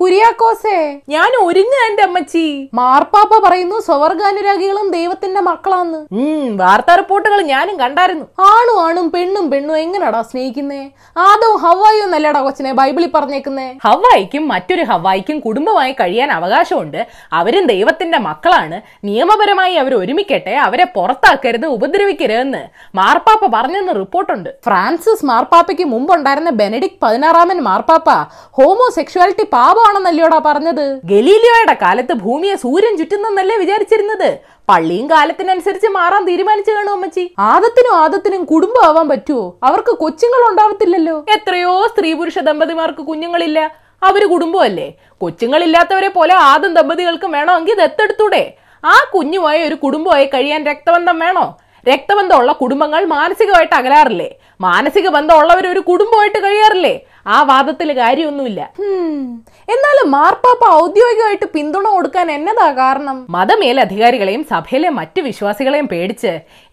കുര്യാക്കോസേ. ഞാൻ ഒരുങ്ങ എന്റെ അമ്മച്ചി. മാർപ്പാപ്പ പറയുന്നു സ്വവർഗാനുരാഗികളും ദൈവത്തിന്റെ മക്കളാന്ന്. വാർത്താ റിപ്പോർട്ടുകൾ ഞാനും കണ്ടായിരുന്നു. ആണും ആണും പെണ്ണും പെണ്ണും എങ്ങനെടാ സ്നേഹിക്കുന്നേ? ആദവും ഹവായും നല്ലടാ കൊച്ചിനെ ബൈബിളിൽ പറഞ്ഞേക്കുന്നേ? ഹവായിക്കും മറ്റൊരു ഹവായിക്കും കുടുംബമായി കഴിയാൻ അവകാശമുണ്ട്. അവരും ദൈവത്തിന്റെ മക്കളാണ്. നിയമപരമായി അവർ ഒരുമിക്കട്ടെ അവരെ പുറത്താക്കരുത് ഉപദ്രവിക്കരുതെന്ന് മാർപ്പാപ്പ പറഞ്ഞെന്ന് റിപ്പോർട്ടുണ്ട്. ഫ്രാൻസിസ് മാർപ്പാപ്പയ്ക്ക് മുമ്പുണ്ടായിരുന്ന ബെനഡിക് പതിനാറാമൻ മാർപ്പാപ്പ ഹോമോസെക്ഷുവാലിറ്റി പാപമാണെന്നല്ലോടാ പറഞ്ഞത്? ഗലീലിയോയുടെ കാലത്ത് ഭൂമിയെ സൂര്യൻ ചുറ്റുന്നല്ലേ വിചാരിച്ചിരുന്നത്? പള്ളിയും കാലത്തിനനുസരിച്ച് മാറാൻ തീരുമാനിച്ചു കാണും അമ്മച്ചി. ആദത്തിനും ആദത്തിനും കുടുംബം ആവാൻ പറ്റുമോ അവർക്ക് കൊച്ചുങ്ങൾ ഉണ്ടാവത്തില്ലല്ലോ. എത്രയോ സ്ത്രീ പുരുഷ ദമ്പതിമാർക്ക് കുഞ്ഞുങ്ങളില്ല. അവർ കുടുംബമല്ലേ? കൊച്ചുങ്ങളില്ലാത്തവരെ പോലെ ആദ്യം ദമ്പതികൾക്കും വേണമെങ്കിൽ ദത്തെടുത്തൂടെ ആ കുഞ്ഞുമായി ഒരു കുടുംബമായി കഴിയാൻ രക്തബന്ധം വേണോ? രക്തബന്ധമുള്ള കുടുംബങ്ങൾ മാനസികമായിട്ട് അകലാറില്ലേ? മാനസിക ബന്ധമുള്ളവർ ഒരു കുടുംബമായിട്ട് കഴിയാറില്ലേ? ആ വാദത്തിൽ കാര്യമൊന്നുമില്ല. എന്നാലും മാർപ്പാപ്പ ഔദ്യോഗികമായിട്ട് പിന്തുണ കൊടുക്കാൻ എന്നതാ കാരണം? മതമേലധികാരികളെയും സഭയിലെ മറ്റു വിശ്വാസികളെയും പേടിച്ച്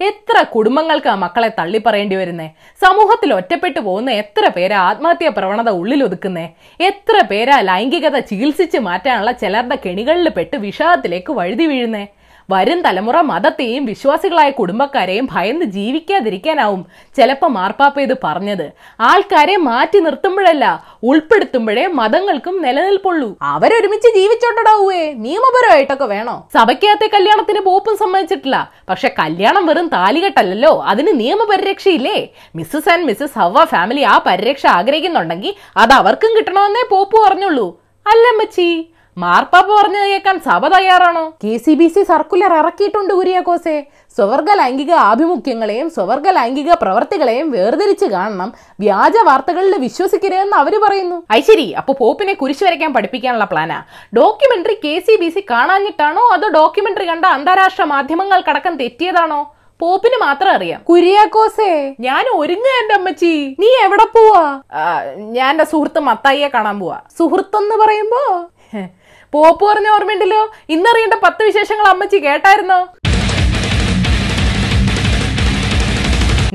എത്ര കുടുംബങ്ങൾക്ക് ആ മക്കളെ തള്ളിപ്പറയേണ്ടി വരുന്നേ? സമൂഹത്തിൽ ഒറ്റപ്പെട്ടു പോകുന്ന എത്ര പേരാ ആത്മഹത്യാ പ്രവണത ഉള്ളിലൊതുക്കുന്നേ? എത്ര പേരാ ലൈംഗികത ചികിത്സിച്ച് മാറ്റാനുള്ള ചിലരുടെ കെണികളിൽ പെട്ട് വിഷാദത്തിലേക്ക് വഴുതി വീഴുന്നേ? വരും തലമുറ മതത്തെയും വിശ്വാസികളായ കുടുംബക്കാരെയും ഭയന്ന് ജീവിക്കാതിരിക്കാനാവും ചിലപ്പോൾ മാർപ്പാപ്പ ഇത് പറഞ്ഞത്. ആൾക്കാരെ മാറ്റി നിർത്തുമ്പോഴല്ല ഉൾപ്പെടുത്തുമ്പോഴേ മതങ്ങൾക്കും നിലനിൽപ്പുള്ളൂ. അവരൊരുമിച്ച് ജീവിച്ചോട്ടടാവൂവേ. നിയമപരമായിട്ടൊക്കെ വേണോ? സഭയ്ക്കകത്തെ കല്യാണത്തിന് പോപ്പും സമ്മതിച്ചിട്ടില്ല. പക്ഷെ കല്യാണം വെറും താലികെട്ടല്ലോ അതിന് നിയമപരിരക്ഷയില്ലേ? Mrs and Mrs have a family ആ പരിരക്ഷ ആഗ്രഹിക്കുന്നുണ്ടെങ്കിൽ അത് അവർക്കും കിട്ടണമെന്നേ പോപ്പ് പറഞ്ഞുള്ളൂ. അല്ലമ്മച്ചി മാർപ്പാപ്പ പറഞ്ഞത് കേൾക്കാൻ സഭ തയ്യാറാണോ? K C B C circular ഇറക്കിയിട്ടുണ്ട് കുര്യാക്കോസെ. സ്വവർഗ ലൈംഗിക ആഭിമുഖ്യങ്ങളെയും സ്വവർഗ ലൈംഗിക പ്രവർത്തികളെയും വേർതിരിച്ച് കാണണം. വ്യാജ വാർത്തകളിൽ വിശ്വസിക്കരുതെന്ന് അവർ പറയുന്നു. ഐശ്വരി അപ്പൊ പോപ്പിനെ കുരിശു വരയ്ക്കാൻ പഠിപ്പിക്കാനുള്ള പ്ലാനാ? Documentary K C B C കാണാഞ്ഞിട്ടാണോ അതോ ഡോക്യുമെന്ററി കണ്ട അന്താരാഷ്ട്ര മാധ്യമങ്ങൾ കടക്കം തെറ്റിയതാണോ? പോപ്പിന് മാത്രം അറിയാം. കുര്യാക്കോസേ. ഞാൻ ഒരുങ്ങ എന്റെ അമ്മച്ചി. നീ എവിടെ പോവാ? ഞാൻ എന്റെ സുഹൃത്ത് മത്തായിയെ കാണാൻ പോവാ. സുഹൃത്തെന്ന് പറയുമ്പോ? പോപ്പ് പറഞ്ഞ ഓർമ്മയുണ്ടല്ലോ? ഇന്നറിയേണ്ട പത്ത് വിശേഷങ്ങൾ അമ്മച്ചി കേട്ടായിരുന്നോ?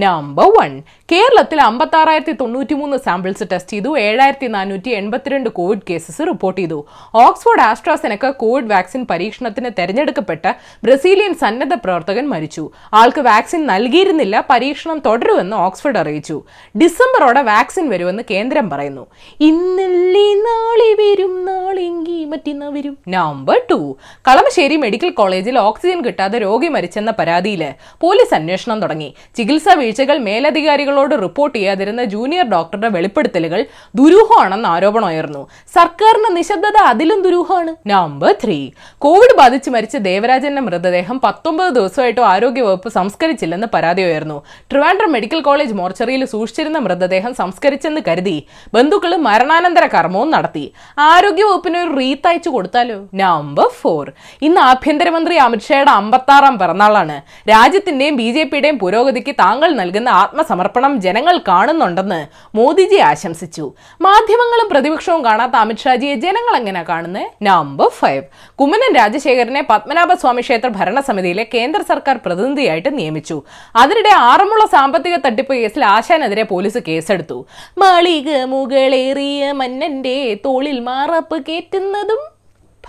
നമ്പർ വൺ കേരളത്തിൽ അമ്പത്തി ആറായിരത്തി തൊണ്ണൂറ്റി മൂന്ന് സാമ്പിൾസ് ടെസ്റ്റ് ചെയ്തു. ഏഴായിരത്തി നാനൂറ്റി എൺപത്തിരണ്ട് കോവിഡ് കേസസ് റിപ്പോർട്ട് ചെയ്തു. ഓക്സ്ഫോർഡ് ആസ്ട്രാസെനക്ക കോവിഡ് വാക്സിൻ പരീക്ഷണത്തിന് തെരഞ്ഞെടുക്കപ്പെട്ട ബ്രസീലിയൻ സന്നദ്ധ പ്രവർത്തകൻ മരിച്ചു. ആൾക്ക് വാക്സിൻ നൽകിയിരുന്നില്ല പരീക്ഷണം തുടരുമെന്ന് ഓക്സ്ഫോർഡ് അറിയിച്ചു. ഡിസംബറോടെ വാക്സിൻ വരുമെന്ന് കേന്ദ്രം പറയുന്നു. ഇന്നല്ലേ നമ്പർ കളമശ്ശേരി മെഡിക്കൽ കോളേജിൽ ഓക്സിജൻ കിട്ടാതെ രോഗി മരിച്ചെന്ന പരാതിയിൽ പോലീസ് അന്വേഷണം തുടങ്ങി. ചികിത്സാ വീഴ്ചകൾ മേലധികാരികളോട് റിപ്പോർട്ട് ചെയ്യാതിരുന്ന ജൂനിയർ ഡോക്ടറുടെ വെളിപ്പെടുത്തലുകൾ ദുരൂഹമാണെന്ന് ആരോപണം ഉയർന്നു. സർക്കാരിന്റെ നിശബ്ദത അതിലും ദുരൂഹമാണ്. നമ്പർ ത്രീ കോവിഡ് ബാധിച്ച് മരിച്ച ദേവരാജന്റെ മൃതദേഹം പത്തൊമ്പത് ദിവസമായിട്ടും ആരോഗ്യവകുപ്പ് സംസ്കരിച്ചില്ലെന്ന് പരാതി ഉയർന്നു. ട്രിവാൻഡ്രം മെഡിക്കൽ കോളേജ് മോർച്ചറിയിൽ സൂക്ഷിച്ചിരുന്ന മൃതദേഹം സംസ്കരിച്ചെന്ന് കരുതി ബന്ധുക്കൾ മരണാനന്തര കർമ്മവും നടത്തി. ആരോഗ്യവകുപ്പിന് ഒരു റീത്ത് അയച്ചു കൊടുത്താലോ? നമ്പർ ഫോർ ഇന്ന് ആഭ്യന്തരമന്ത്രി അമിത്ഷായുടെ അമ്പത്താറാം പിറന്നാളാണ്. രാജ്യത്തിന്റെയും ബി ജെ പിയുടെയും പുരോഗതിക്ക് താങ്കൾ നൽകുന്ന ആത്മസമർപ്പണം ജനങ്ങൾ കാണുന്നുണ്ടെന്ന് മോദിജി ആശംസിച്ചു. മാധ്യമങ്ങളും പ്രതിപക്ഷവും കാണാത്ത അമിത്ഷാജിയെ ജനങ്ങൾ എങ്ങനെ കാണുന്നത് നമ്പർ ഫൈവ് കുമ്മനം രാജശേഖരനെ പത്മനാഭസ്വാമി ക്ഷേത്ര ഭരണസമിതിയിലെ കേന്ദ്ര സർക്കാർ പ്രതിനിധിയായിട്ട് നിയമിച്ചു. അതിനിടെ ആറന്മുള സാമ്പത്തിക തട്ടിപ്പ് കേസിൽ ആശാനെതിരെ പോലീസ് കേസെടുത്തു. മാളിക മുകളേറിയ മന്നന്റെ തോളിൽ മാറപ്പ് കേറ്റുന്നതും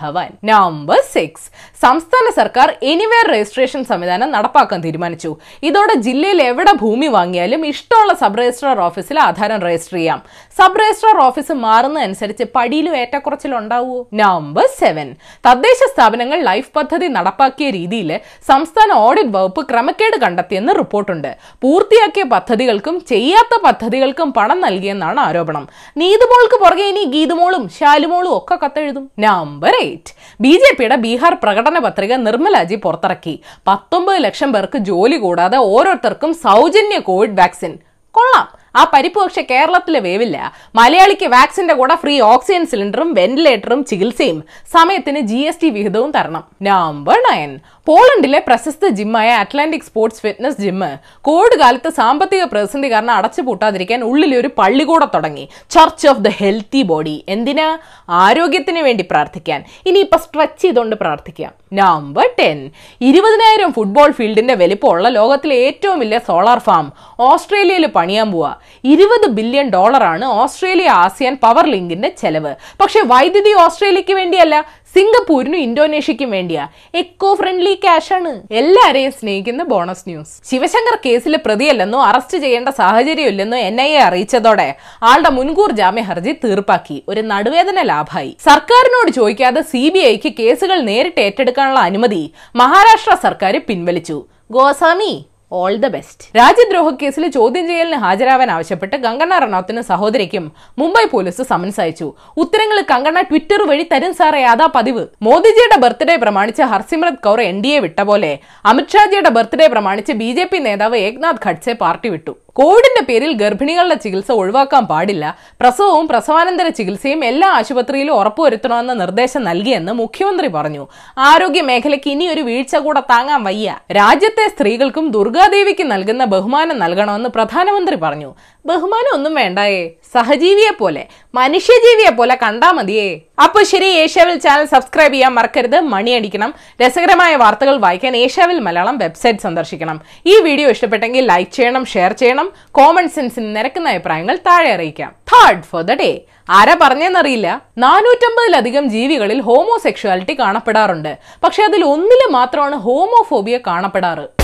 ഭവാൻ. നമ്പർ സിക്സ് സംസ്ഥാന സർക്കാർ എനിവേർ രജിസ്ട്രേഷൻ സംവിധാനം നടപ്പാക്കാൻ തീരുമാനിച്ചു. ഇതോടെ ജില്ലയിൽ എവിടെ ഭൂമി വാങ്ങിയാലും ഇഷ്ടമുള്ള സബ് രജിസ്ട്രാർ ഓഫീസിൽ ആധാരം രജിസ്റ്റർ ചെയ്യാം. സബ് രജിസ്ട്രാർ ഓഫീസ് മാറുന്നതനുസരിച്ച് പടിയിലും ഏറ്റക്കുറച്ചിൽ ഉണ്ടാവുമോ? നമ്പർ സെവൻ തദ്ദേശ സ്ഥാപനങ്ങൾ ലൈഫ് പദ്ധതി നടപ്പാക്കിയ രീതിയിൽ സംസ്ഥാന ഓഡിറ്റ് വകുപ്പ് ക്രമക്കേട് കണ്ടെത്തിയെന്ന് റിപ്പോർട്ടുണ്ട്. പൂർത്തിയാക്കിയ പദ്ധതികൾക്കും ചെയ്യാത്ത പദ്ധതികൾക്കും പണം നൽകിയെന്നാണ് ആരോപണം. നീതുമോൾക്ക് പുറകെ ഇനി ഗീതുമോളും ശാലുമോളും ഒക്കെ കത്തെഴുതും. നമ്പർ എയ്റ്റ് ബി ജെ പിയുടെ ബീഹാർ പ്രകടന പത്രിക നിർമ്മലാജി പുറത്തിറക്കി. പത്തൊമ്പത് ലക്ഷം പേർക്ക് ജോലി കൂടാതെ ഓരോരുത്തർക്കും സൗജന്യ കോവിഡ് വാക്സിൻ. കൊള്ളാം. ആ പരിപ്പ് പക്ഷെ കേരളത്തിലെ വേവില്ല. മലയാളിക്ക് വാക്സിന്റെ കൂടെ ഫ്രീ ഓക്സിജൻ സിലിണ്ടറും വെന്റിലേറ്ററും ചികിത്സയും സമയത്തിന് ജി എസ് ടി വിഹിതവും തരണം. നമ്പർ നയൻ പോളണ്ടിലെ പ്രശസ്ത ജിമ്മായ Atlantic sports fitness gym Covid കാലത്ത് സാമ്പത്തിക പ്രതിസന്ധി കാരണം അടച്ചുപൂട്ടാതിരിക്കാൻ ഉള്ളിൽ ഒരു പള്ളി കൂടെ തുടങ്ങി. Church of the healthy body എന്തിനാ? ആരോഗ്യത്തിന് വേണ്ടി പ്രാർത്ഥിക്കാൻ. ഇനിയിപ്പോ സ്ട്രെച്ച് ചെയ്തുകൊണ്ട് പ്രാർത്ഥിക്കാം. നമ്പർ ടെൻ ഇരുപതിനായിരം ഫുട്ബോൾ ഫീൽഡിന്റെ വലിപ്പമുള്ള ലോകത്തിലെ ഏറ്റവും വലിയ സോളാർ ഫാം ഓസ്ട്രേലിയയിൽ പണിയാൻ പോവാ. ഇരുപത് ബില്യൺ ഡോളറാണ് ഓസ്ട്രേലിയ ആസിയാൻ പവർ ലിങ്കിന്റെ ചെലവ്. പക്ഷേ വൈദ്യുതി ഓസ്ട്രേലിയക്ക് വേണ്ടിയല്ല സിംഗപ്പൂരിനും ഇന്തോനേഷ്യക്കും വേണ്ടിയാ. എക്കോ ഫ്രണ്ട്ലി ക്യാഷ് ആണ്. എല്ലാരെയും സ്നേഹിക്കുന്ന ബോണസ് ന്യൂസ്. ശിവശങ്കർ കേസിലെ പ്രതിയല്ലെന്നോ അറസ്റ്റ് ചെയ്യേണ്ട സാഹചര്യമില്ലെന്നോ എൻ ഐ എ അറിയിച്ചതോടെ ആളുടെ മുൻകൂർ ജാമ്യ ഹർജി തീർപ്പാക്കി. ഒരു നടുവേദന ലാഭായി. സർക്കാരിനോട് ചോദിക്കാതെ സി ബി ഐക്ക് കേസുകൾ നേരിട്ട് ഏറ്റെടുക്കാനുള്ള അനുമതി മഹാരാഷ്ട്ര സർക്കാർ പിൻവലിച്ചു. ഗോസ്വാമി. ഓൾ ദ ബെസ്റ്റ് രാജ്യദ്രോഹ കേസിൽ ചോദ്യം ചെയ്യലിന് ഹാജരാവാൻ ആവശ്യപ്പെട്ട് കങ്കണ റണൌത്തിന് സഹോദരിക്കും മുംബൈ പോലീസ് സമൻസ് അയച്ചു. ഉത്തരങ്ങൾ കങ്കണ ട്വിറ്റർ വഴി തരും സാറേ അതാ പതിവ്. മോദിജിയുടെ ബർത്ത്ഡേ പ്രമാണിച്ച് Harsimrat Kaur N D A വിട്ട പോലെ അമിത്ഷാജിയുടെ ബർത്ത്ഡേ പ്രമാണിച്ച് ബി ജെ പി നേതാവ് ഏക്നാഥ് ഖഡ്സെ പാർട്ടി വിട്ടു. കോവിഡിന്റെ പേരിൽ ഗർഭിണികളുടെ ചികിത്സ ഒഴിവാക്കാൻ പാടില്ല. പ്രസവവും പ്രസവാനന്തര ചികിത്സയും എല്ലാ ആശുപത്രിയിലും ഉറപ്പുവരുത്തണമെന്ന നിർദ്ദേശം നൽകിയെന്ന് മുഖ്യമന്ത്രി പറഞ്ഞു. ആരോഗ്യ മേഖലയ്ക്ക് ഇനി ഒരു വീഴ്ച കൂടെ താങ്ങാൻ വയ്യ. രാജ്യത്തെ സ്ത്രീകൾക്കും ദുർഗാദേവിക്ക് നൽകുന്ന ബഹുമാനം നൽകണമെന്ന് പ്രധാനമന്ത്രി പറഞ്ഞു. ബഹുമാനം ഒന്നും വേണ്ടായേ. സഹജീവിയെ പോലെ മനുഷ്യജീവിയെ പോലെ കണ്ടാ മതിയേ. അപ്പൊ ശരി ഏഷ്യാവിൽ ചാനൽ സബ്സ്ക്രൈബ് ചെയ്യാൻ മറക്കരുത്. മണിയടിക്കണം. രസകരമായ വാർത്തകൾ വായിക്കാൻ ഏഷ്യാവിൽ മലയാളം വെബ്സൈറ്റ് സന്ദർശിക്കണം. ഈ വീഡിയോ ഇഷ്ടപ്പെട്ടെങ്കിൽ ലൈക്ക് ചെയ്യണം ഷെയർ ചെയ്യണം. കോമൺ സെൻസിന് നിരക്കുന്ന അഭിപ്രായങ്ങൾ താഴെ അറിയിക്കാം. തേർഡ് ഫോർ ദ ഡേ ആരാ പറഞ്ഞെന്നറിയില്ല. നാനൂറ്റമ്പതിലധികം ജീവികളിൽ ഹോമോസെക്ഷുവാലിറ്റി കാണപ്പെടാറുണ്ട്. പക്ഷെ അതിൽ ഒന്നിൽ മാത്രമാണ് ഹോമോഫോബിയ കാണപ്പെടാറ്.